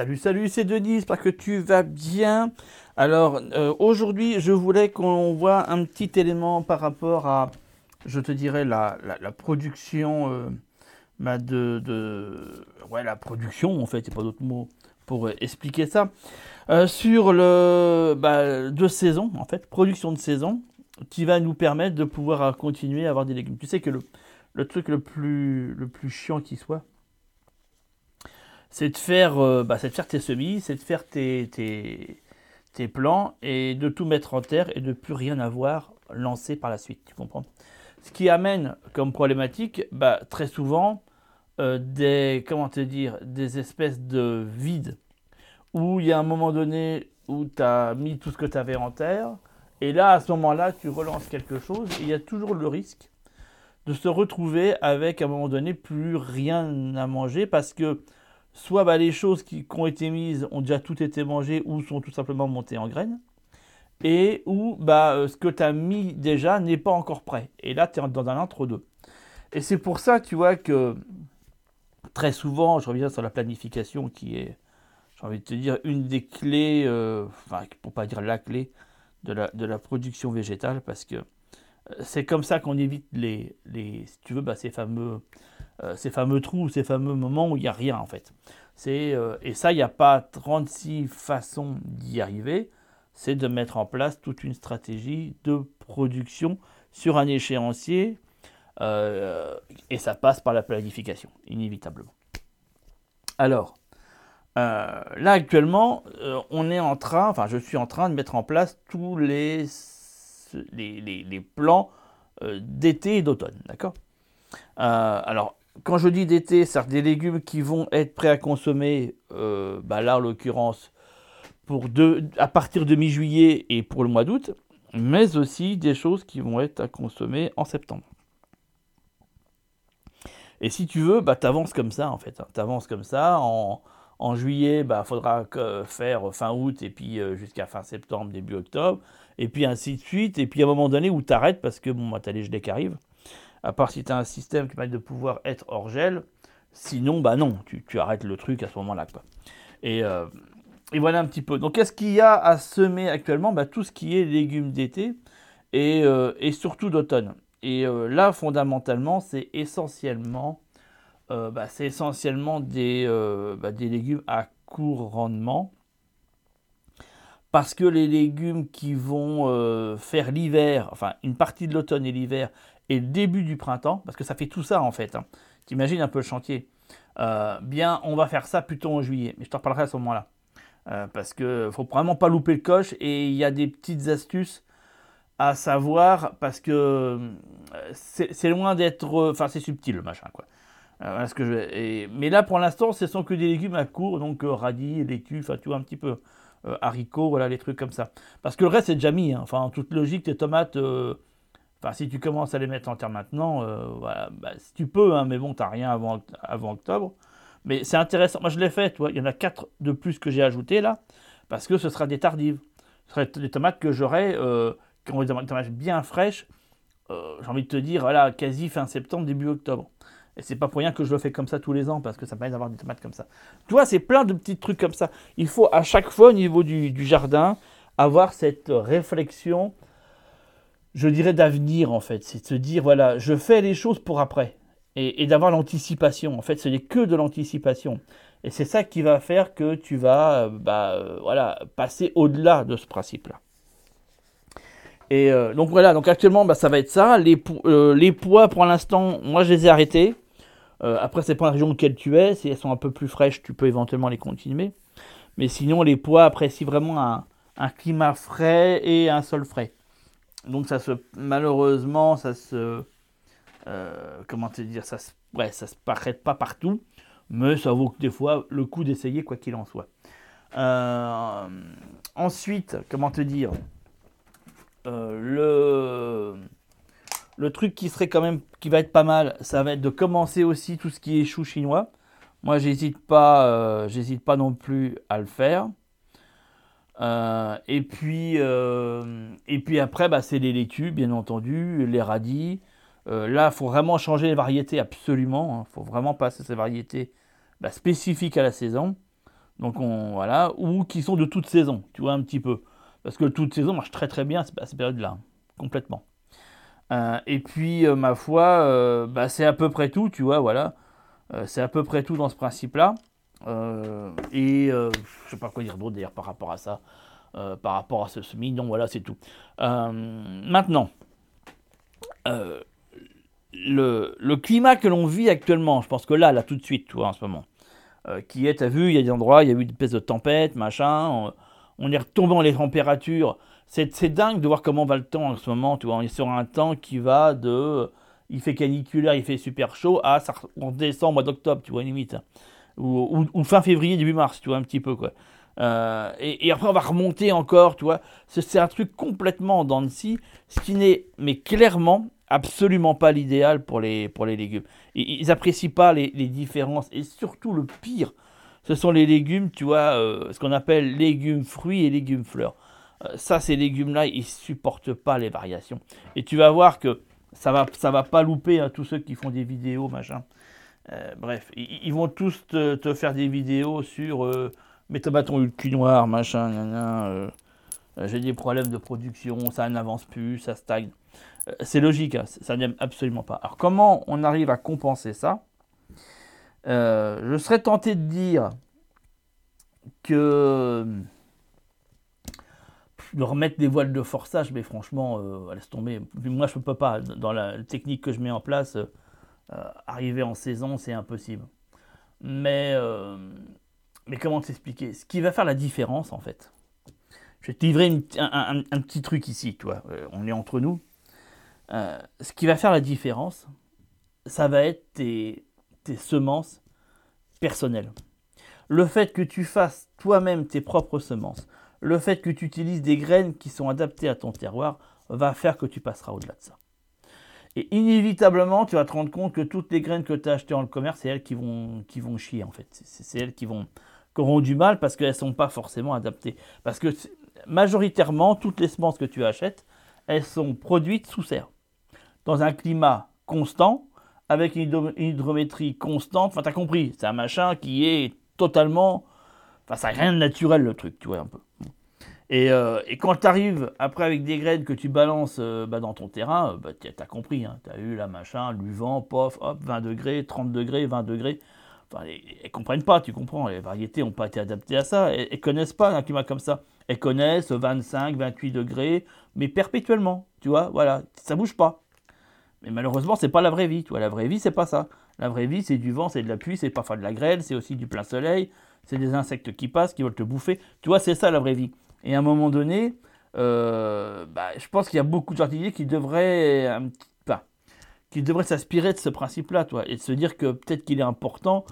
Salut, salut, c'est Denis, j'espère que tu vas bien. Alors, euh, aujourd'hui, je voulais qu'on voit un petit élément par rapport à, je te dirais, la, la, production, euh, bah, de, Ouais, la production, en fait, a pas d'autre mot pour expliquer ça. Euh, sur le. Bah, de saison, en fait, production de saison, qui va nous permettre de pouvoir continuer à avoir des légumes. Tu sais que le, le truc le plus, le plus chiant qui soit, c'est de faire, euh, bah, de faire tes semis, c'est de faire tes, tes, tes, plants et de tout mettre en terre et de plus rien avoir lancé par la suite. Tu comprends? Ce qui amène comme problématique, bah, très souvent, euh, des, comment te dire, des espèces de vides où il y a un moment donné où tu as mis tout ce que tu avais en terre et là, à ce moment-là, tu relances quelque chose et il y a toujours le risque de se retrouver avec à un moment donné plus rien à manger parce que soit bah, les choses qui, ont été mises ont déjà tout été mangées ou sont tout simplement montées en graines, et ou bah, euh, ce que tu as mis déjà n'est pas encore prêt. Et là, tu es dans un entre-deux. Et c'est pour ça, tu vois, que très souvent, je reviens sur la planification qui est, j'ai envie de te dire, une des clés, euh, enfin, pour pas dire la clé de la, de la production végétale, parce que euh, c'est comme ça qu'on évite les, les, si tu veux, bah, ces fameux euh, ces fameux trous, ces fameux moments où il n'y a rien en fait. Euh, et ça, il n'y a pas 36 façons d'y arriver. C'est de mettre en place toute une stratégie de production sur un échéancier. Euh, et ça passe par la planification, inévitablement. Alors, là actuellement, on est en train, enfin je suis en train de mettre en place tous les, les, les plans d'été et d'automne, d'accord? Alors, quand je dis d'été, c'est des légumes qui vont être prêts à consommer, euh, bah là en l'occurrence, à partir de mi-juillet et pour le mois d'août, mais aussi des choses qui vont être à consommer en septembre. Et si tu veux, bah, tu avances comme ça en fait. Hein. Comme ça. En, juillet, il bah, faudra faire fin août et puis euh, jusqu'à fin septembre, début octobre. Et puis ainsi de suite. Et puis à un moment donné où tu parce que bon, bah, tu as les gelées qui arrivent à part si tu as un système qui permet de pouvoir être hors gel. Sinon, bah non, tu, arrêtes le truc à ce moment-là. Et, euh, et, voilà un petit peu. Donc, qu'est-ce qu'il y a à semer actuellement? Bah, Tout ce qui est légumes d'été et, euh, surtout d'automne. Et euh, là, fondamentalement, c'est essentiellement, bah, essentiellement des, bah, des légumes à court rendement. Parce que les légumes qui vont faire l'hiver, enfin une partie de l'automne et l'hiver, et le début du printemps, parce que ça fait tout ça en fait. Hein. T'imagines un peu le chantier. Euh, bien, on va faire ça plutôt en juillet, mais je t'en reparlerai à ce moment-là. Euh, parce que faut vraiment pas louper le coche et il y a des petites astuces à savoir parce que euh, c'est loin d'être. Enfin, c'est subtil le machin quoi. ce que je, mais là pour l'instant, ce sont que des légumes à court, donc radis, laitue, enfin tu vois un petit peu haricots, voilà les trucs comme ça. Parce que le reste c'est déjà mis. Hein. Enfin, en toute logique, tes tomates Enfin, si tu commences à les mettre en terre maintenant, euh, voilà, bah, si tu peux, hein, mais bon, tu n'as rien avant, octobre. Mais c'est intéressant. Moi, je l'ai fait, il y en a quatre de plus que j'ai ajouté là, parce que ce sera des tardives. Ce sera des tomates que j'aurai, euh, qui ont des tomates bien fraîches, euh, j'ai envie de te dire, voilà, quasi fin septembre, début octobre. Et c'est pas pour rien que je le fais comme ça tous les ans, parce que ça permet d'avoir des tomates comme ça. Tu vois, c'est plein de petits trucs comme ça. Il faut à chaque fois, au niveau du jardin, avoir cette réflexion je dirais, d'avenir, en fait. C'est de se dire, voilà, je fais les choses pour après. Et, d'avoir l'anticipation. En fait, ce n'est que de l'anticipation. Et c'est ça qui va faire que tu vas euh, bah, euh, voilà, passer au-delà de ce principe-là. Et euh, donc voilà, donc actuellement, bah, ça va être ça. Les, les poids, pour l'instant, moi, je les ai arrêtés. après, c'est pas la région laquelle tu es. Si elles sont un peu plus fraîches, tu peux éventuellement les continuer. Mais sinon, les poids apprécient vraiment un climat frais et un sol frais. Donc ça se malheureusement ça se euh, comment te dire ça se ça se paraît pas partout, mais ça vaut des fois le coup d'essayer quoi qu'il en soit. Euh, ensuite comment te dire euh, le le truc qui serait quand même qui va être pas mal, ça va être de commencer aussi tout ce qui est chou chinois. Moi j'hésite pas j'hésite pas non plus à le faire. Euh, et, puis, euh, et puis après, bah, c'est les laitues, bien entendu, les radis. Euh, là, il faut vraiment changer les variétés absolument. Il hein. faut vraiment passer ces variétés bah, spécifiques à la saison. Donc on, voilà, ou qui sont de toute saison, tu vois un petit peu. Parce que toute saison marche très très bien à cette période-là, complètement. Euh, et puis, ma foi, bah, c'est à peu près tout, tu vois, voilà. c'est à peu près tout dans ce principe-là. Et je sais pas quoi dire d'autre d'ailleurs par rapport à ça, par rapport à ce, ce mignon, voilà, c'est tout. maintenant, le, le, climat que l'on vit actuellement, je pense que là, là, tout de suite, tu vois, en ce moment, qui est, as vu, il y a des endroits, il y a eu des espèces de tempêtes, machin, on, est retombé les températures c'est dingue de voir comment va le temps en ce moment. Tu vois, on est sur un temps qui va de. Il fait caniculaire, il fait super chaud, à ça, on descend au mois d'octobre, tu vois, limite. Hein. Ou, fin février, début mars, tu vois, un petit peu, quoi. Euh, et, après, on va remonter encore, tu vois. C'est un truc complètement dans le scie, ce qui n'est, mais clairement, absolument pas l'idéal pour les, pour les légumes. Ils, n'apprécient pas les, différences. Et surtout, le pire, ce sont les légumes, tu vois, euh, ce qu'on appelle légumes fruits et légumes fleurs. Euh, ça, ces légumes-là, ils supportent pas les variations. Et tu vas voir que ça va, ça va pas louper hein, tous ceux qui font des vidéos, machin. Euh, bref, ils, vont tous te, faire des vidéos sur euh, ont eu le cul noir, machin, j'ai des problèmes de production, ça n'avance plus, ça stagne. c'est logique, hein, ça n'aime absolument pas. Alors comment on arrive à compenser ça? Je serais tenté de dire que de remettre des voiles de forçage, mais franchement, euh, laisse tomber. Moi, je ne peux pas. Dans la technique que je mets en place, euh, arriver en saison, c'est impossible. Mais, euh, mais comment t'expliquer? Ce qui va faire la différence, en fait. Je vais te livrer un, petit truc ici, toi. on est entre nous. ce qui va faire la différence, ça va être tes, tes semences personnelles. Le fait que tu fasses toi-même tes propres semences, le fait que tu utilises des graines qui sont adaptées à ton terroir va faire que tu passeras au-delà de ça. Et inévitablement, tu vas te rendre compte que toutes les graines que tu as achetées dans le commerce, c'est elles qui vont, qui vont chier en fait. C'est elles qui, vont, qui auront du mal parce qu'elles ne sont pas forcément adaptées. Parce que majoritairement, toutes les semences que tu achètes, elles sont produites sous serre. Dans un climat constant, avec une hydrométrie constante. Enfin, tu as compris, c'est un machin qui est totalement. Enfin, ça n'a rien de naturel le truc, tu vois un peu. Euh, et, quand tu arrives après avec des graines que tu balances euh, bah, dans ton terrain, euh, bah, tu as compris, hein, tu as eu la machin, le vent, pof, hop, 20 degrés, 30 degrés, 20 degrés. Enfin, elles, ne comprennent pas, tu comprends, les variétés n'ont pas été adaptées à ça, elles, ne connaissent pas un climat comme ça. Elles connaissent 25, 28 degrés, mais perpétuellement, tu vois, voilà, ça bouge pas. Mais malheureusement, c'est pas la vraie vie, tu vois, la vraie vie, c'est pas ça. La vraie vie, c'est du vent, c'est de la pluie, c'est parfois de la grêle, c'est aussi du plein soleil, c'est des insectes qui passent, qui veulent te bouffer. Tu vois, c'est ça la vraie vie. Et à un moment donné, euh, bah, je pense qu'il y a beaucoup de jardiniers qui devraient, petit, qui devraient s'inspirer de ce principe-là, toi, et de se dire que peut-être qu'il est important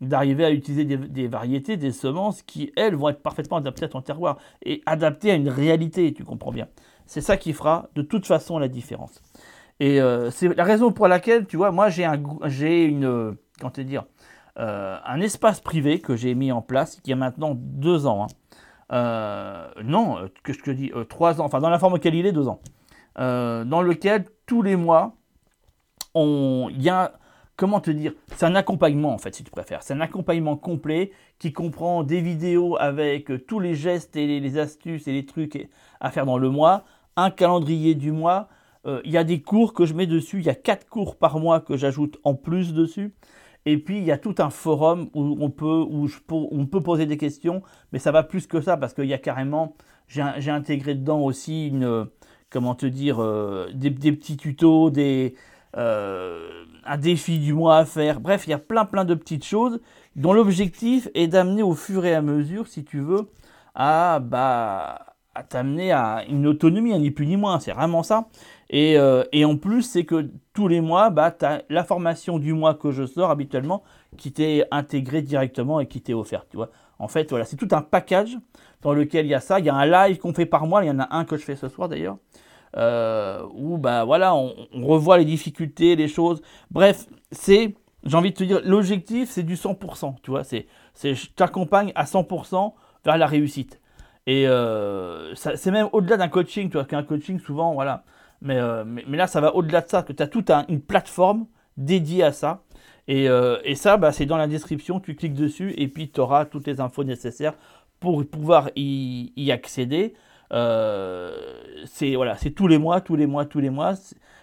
d'arriver à utiliser des, variétés, des semences qui, elles, vont être parfaitement adaptées à ton terroir et adaptées à une réalité, tu comprends bien. C'est ça qui fera de toute façon la différence. Et euh, c'est la raison pour laquelle, tu vois, moi j'ai un, j'ai une, comment te dire, euh, un espace privé que j'ai mis en place, qui a maintenant deux ans. Hein. Euh, non, euh, que je te dis, euh, trois ans, enfin dans la forme auquel il est, deux ans, dans lequel tous les mois, il y a, comment te dire, c'est un accompagnement en fait, si tu préfères. C'est un accompagnement complet qui comprend des vidéos avec tous les gestes et les, astuces et les trucs à faire dans le mois, un calendrier du mois. Il y a des cours que je mets dessus, il y a quatre cours par mois que j'ajoute en plus dessus. Et puis, il y a tout un forum où on peut, poser des questions, mais ça va plus que ça, parce qu'il y a carrément, j'ai intégré dedans aussi une, comment te dire, euh, des, petits tutos, des, euh, un défi du mois à faire. Bref, il y a plein, plein de petites choses dont l'objectif est d'amener au fur et à mesure, si tu veux, à, bah, à t'amener à une autonomie, ni plus ni moins. C'est vraiment ça. Euh, et, en plus, c'est que tous les mois, bah, tu as la formation du mois que je sors habituellement qui t'est intégrée directement et qui t'est offerte. Tu vois. En fait, voilà, c'est tout un package dans lequel il y a ça. Il y a un live qu'on fait par mois. Il y en a un que je fais ce soir d'ailleurs. Euh, où bah, voilà, on, revoit les difficultés, les choses. Bref, c'est, j'ai envie de te dire, l'objectif, c'est du 100%. Tu vois, c'est, je t'accompagne à 100% vers la réussite. Et euh, c'est même au-delà d'un coaching, tu vois, qu'un coaching, souvent, voilà, euh, mais, là, ça va au-delà de ça, que tu as toute une plateforme dédiée à ça. Et, et ça, bah, c'est dans la description, tu cliques dessus et puis tu auras toutes les infos nécessaires pour pouvoir y, y accéder. c'est voilà, c'est tous les mois, tous les mois, tous les mois.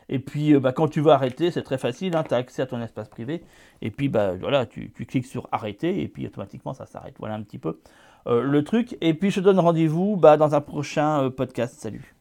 Et puis, bah, quand tu veux arrêter, c'est très facile, hein, tu as accès à ton espace privé. Et puis, bah, voilà, tu, tu cliques sur arrêter et puis automatiquement, ça s'arrête. Voilà un petit peu le truc. Et puis, je te donne rendez-vous bah, dans un prochain podcast. Salut